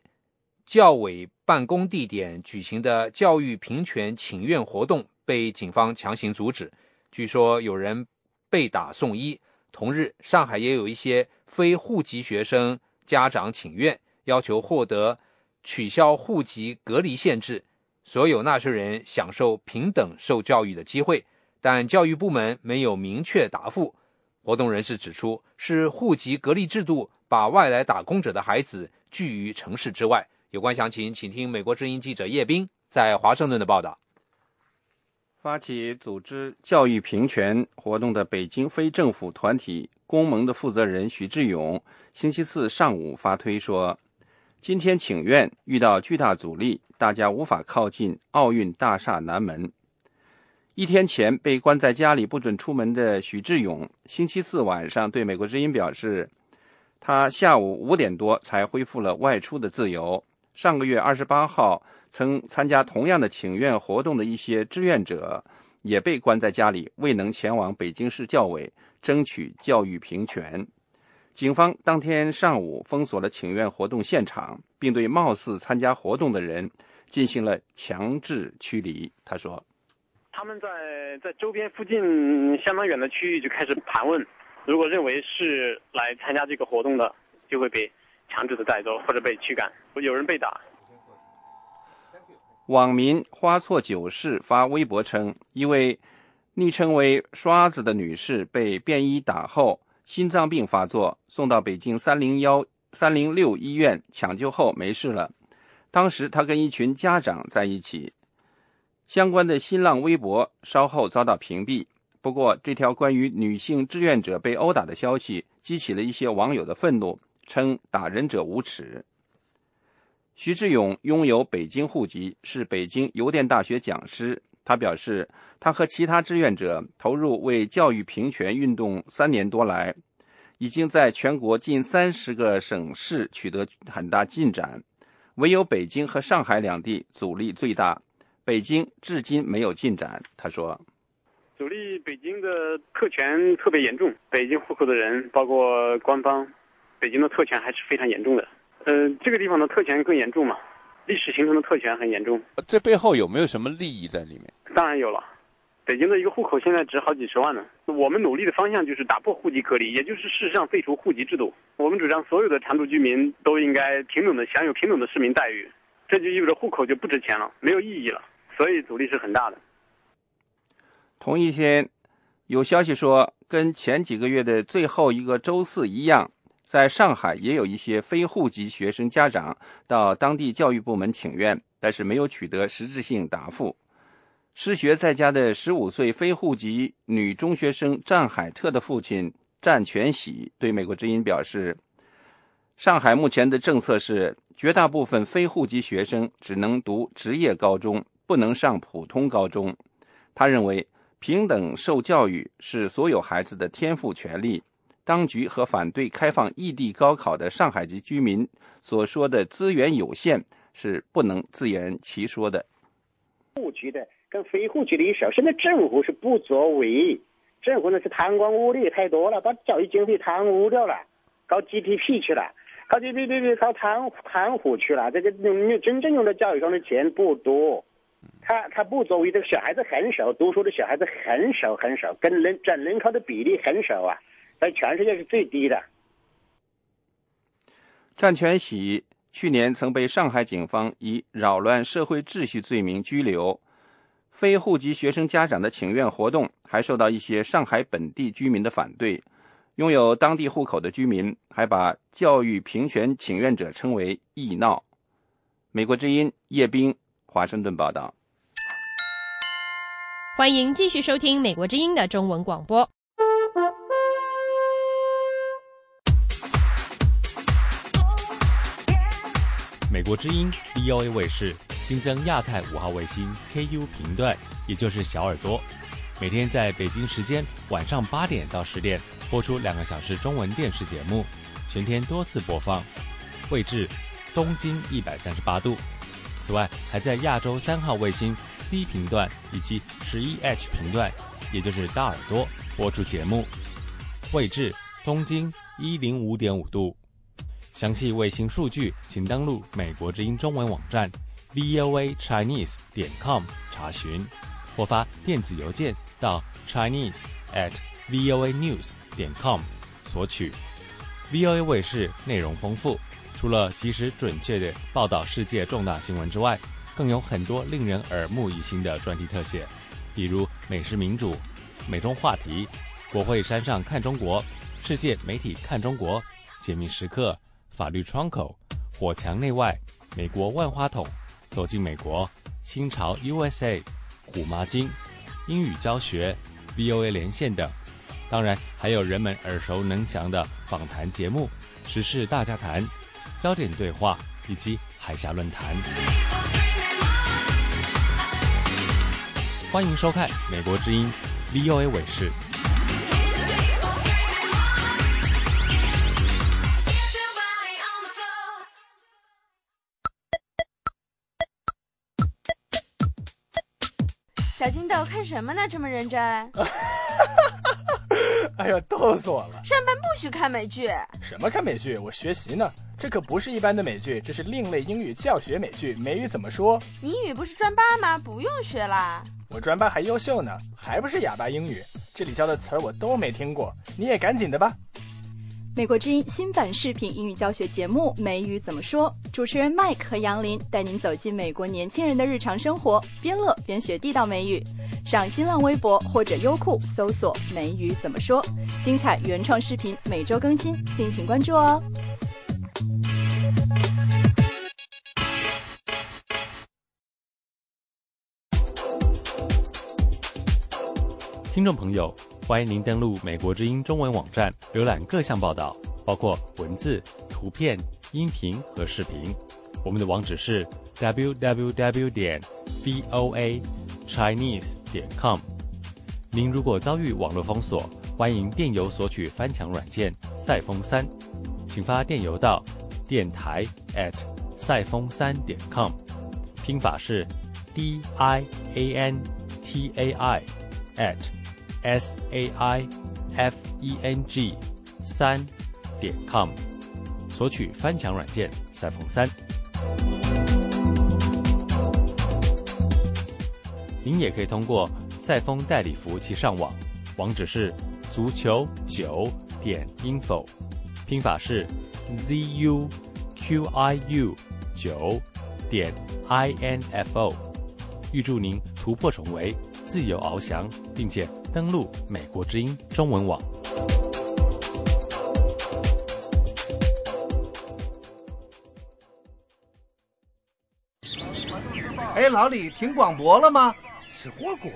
教委办公地点举行的教育平权请愿活动，被警方强行阻止。据说有人被打送医。同日，上海也有一些非户籍学生家长请愿。要求获得取消户籍隔离限制，所有纳税人享受平等受教育的机会，但教育部门没有明确答复。活动人士指出，是户籍隔离制度把外来打工者的孩子拒于城市之外。有关详情，请听美国之音记者叶斌在华盛顿的报道。发起组织教育平权活动的北京非政府团体公盟的负责人许志勇，星期四上午发推说。今天请愿遇到巨大阻力，大家无法靠近奥运大厦南门。一天前被关在家里不准出门的许志勇，星期四晚上对美国之音表示，他下午五点多才恢复了外出的自由。上个月二十八号，曾参加同样的请愿活动的一些志愿者也被关在家里，未能前往北京市教委争取教育平权。警方当天上午封锁了请愿活动现场，并对貌似参加活动的人进行了强制驱离。他说：“他们在在周边附近相当远的区域就开始盘问，如果认为是来参加这个活动的，就会被强制的带走或者被驱赶，有人被打。网民花错九世发微博称，一位昵称为“刷子”的女士被便衣打后心脏病发作，送到北京三零幺三零六医院抢救后没事了。当时他跟一群家长在一起。相关的新浪微博稍后遭到屏蔽。不过，这条关于女性志愿者被殴打的消息激起了一些网友的愤怒，称打人者无耻。徐志勇拥有北京户籍，是北京邮电大学讲师。他表示，他和其他志愿者投入为教育平权运动三年多来，已经在全国近三十个省市取得很大进展，唯有北京和上海两地阻力最大。北京至今没有进展，他说：“阻力北京的特权特别严重，北京户口的人，包括官方，北京的特权还是非常严重的。嗯，这个地方的特权更严重嘛，历史形成的特权很严重。这背后有没有什么利益在里面？当然有了。北京的一个户口现在值好几十万呢。我们努力的方向就是打破户籍隔离，也就是事实上废除户籍制度。我们主张所有的常住居民都应该平等的享有平等的市民待遇，这就意味着户口就不值钱了，没有意义了。”所以阻力是很大的。同一天，有消息说，跟前几个月的最后一个周四一样，在上海也有一些非户籍学生家长到当地教育部门请愿，但是没有取得实质性答复。失学在家的十五岁非户籍女中学生战海特的父亲战全喜对美国之音表示：“上海目前的政策是，绝大部分非户籍学生只能读职业高中。”不能上普通高中，他认为平等受教育是所有孩子的天赋权利。当局和反对开放异地高考的上海籍居民所说的资源有限是不能自圆其说的。户籍的跟非户籍的一手，现在政府是不作为，政府呢是贪官污吏太多了，把教育经费贪污掉了，搞 GDP 去了，搞 GDP 搞贪贪腐去了，这个用真正用在教育上的钱不多。他他不作为，这个小孩子很少，读书的小孩子很少很少，跟人占人口的比例很少啊，在全世界是最低的。战全喜去年曾被上海警方以扰乱社会秩序罪名拘留。非户籍学生家长的请愿活动还受到一些上海本地居民的反对，拥有当地户口的居民还把教育平权请愿者称为“异闹”。美国之音叶冰，华盛顿报道。欢迎继续收听美国之音的中文广播。美国之音 VOA 卫视新增亚太五号卫星 KU 频段，也就是小耳朵，每天在北京时间晚上八点到十点播出两个小时中文电视节目，全天多次播放，位置东经一百三十八度。此外，还在亚洲三号卫星。C 频段以及十一 H 频段，也就是大耳朵播出节目，位置东经一零五点五度。详细卫星数据，请登录美国之音中文网站 VOA Chinese 点 com 查询，或发电子邮件到 Chinese at VOA News 点 com 索取。VOA 卫视内容丰富，除了及时准确的报道世界重大新闻之外，更有很多令人耳目一新的专题特写，比如美食民主、美中话题、国会山上看中国、世界媒体看中国、解密时刻、法律窗口、火墙内外、美国万花筒、走进美国、新潮 USA、虎妈经、英语教学、VOA 连线等。当然，还有人们耳熟能详的访谈节目、时事大家谈、焦点对话以及海峡论坛。欢迎收看美国之音 VOA 卫视。小金豆看什么呢？这么认真？哎呀，逗死我了！上班不许看美剧。什么看美剧？我学习呢。这可不是一般的美剧，这是另类英语教学美剧。美语怎么说？你英语不是专八吗？不用学啦。我专八还优秀呢，还不是哑巴英语？这里教的词儿我都没听过，你也赶紧的吧。美国之音新版视频英语教学节目《美语怎么说》，主持人 Mike 和杨林带您走进美国年轻人的日常生活，边乐边学地道美语。上新浪微博或者优酷搜索“美语怎么说”，精彩原创视频每周更新，敬请关注哦。听众朋友。欢迎您登录美国之音中文网站，浏览各项报道，包括文字、图片、音频和视频。我们的网址是 www 点 voa chinese 点 com。您如果遭遇网络封锁，欢迎电邮索取翻墙软件赛风三，请发电邮到电台 at 赛风三点 com，拼法是 d i a n t a i at。S a i f e n g 三点 com 索取翻墙软件赛风三。您也可以通过赛风代理服务器上网，网址是足球九点 info，拼法是 z u q i u 九点 i n f o。预祝您突破重围，自由翱翔，并且。登录美国之音中文网。哎，老李，听广播了吗？吃火锅？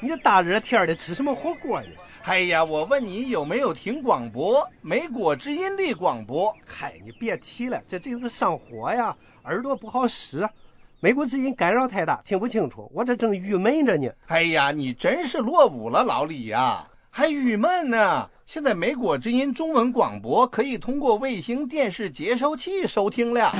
你这大热天的吃什么火锅呀？哎呀，我问你有没有听广播？美国之音的广播。嗨，你别提了，这阵子上火呀，耳朵不好使。美国之音干扰太大，听不清楚。我这正郁闷着呢。哎呀，你真是落伍了，老李呀，还郁闷呢。现在美国之音中文广播可以通过卫星电视接收器收听了。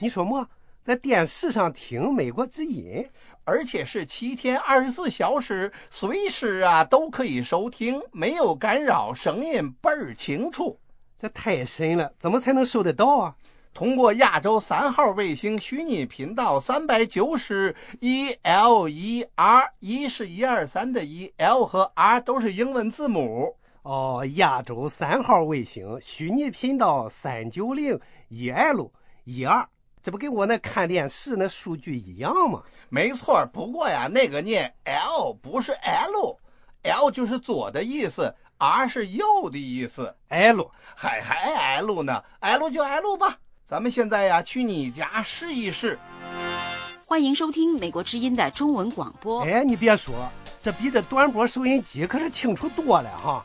你说么？在电视上听美国之音，而且是七天二十四小时，随时啊都可以收听，没有干扰，声音倍儿清楚。这太神了！怎么才能收得到啊？通过亚洲三号卫星虚拟频道三百九十一 L 一 R，一是一二三的一，L 和 R 都是英文字母。哦，亚洲三号卫星虚拟频道三九零一 L 一 R，这不跟我那看电视那数据一样吗？没错，不过呀，那个念 L 不是 L，L 就是左的意思，R 是右的意思。L 还还 L 呢？L 就 L 吧。咱们现在呀，去你家试一试。欢迎收听美国之音的中文广播。哎，你别说，这比这短波收音机可是清楚多了哈。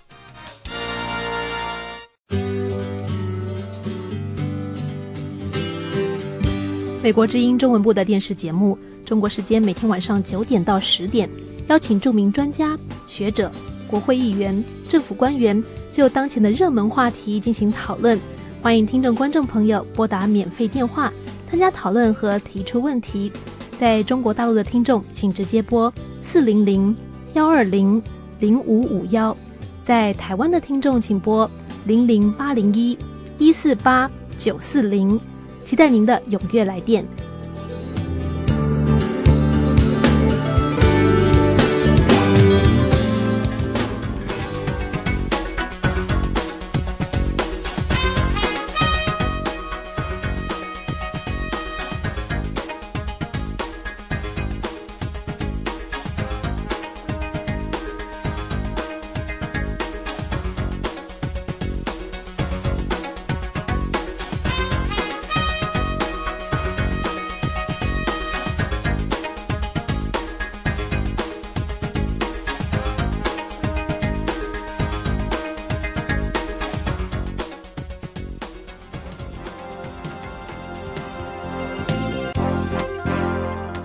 美国之音中文部的电视节目，中国时间每天晚上九点到十点，邀请著名专家、学者、国会议员、政府官员，就当前的热门话题进行讨论。欢迎听众、观众朋友拨打免费电话参加讨论和提出问题。在中国大陆的听众，请直接拨四零零幺二零零五五幺；在台湾的听众，请拨零零八零一一四八九四零。期待您的踊跃来电。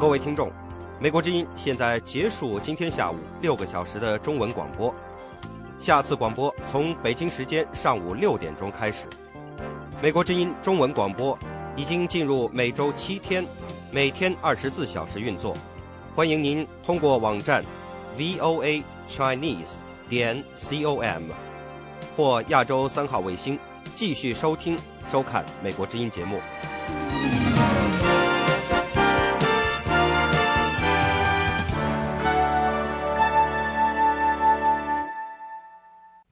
各位听众，美国之音现在结束今天下午六个小时的中文广播，下次广播从北京时间上午六点钟开始。美国之音中文广播已经进入每周七天，每天二十四小时运作。欢迎您通过网站 voa chinese 点 com 或亚洲三号卫星继续收听收看《美国之音》节目。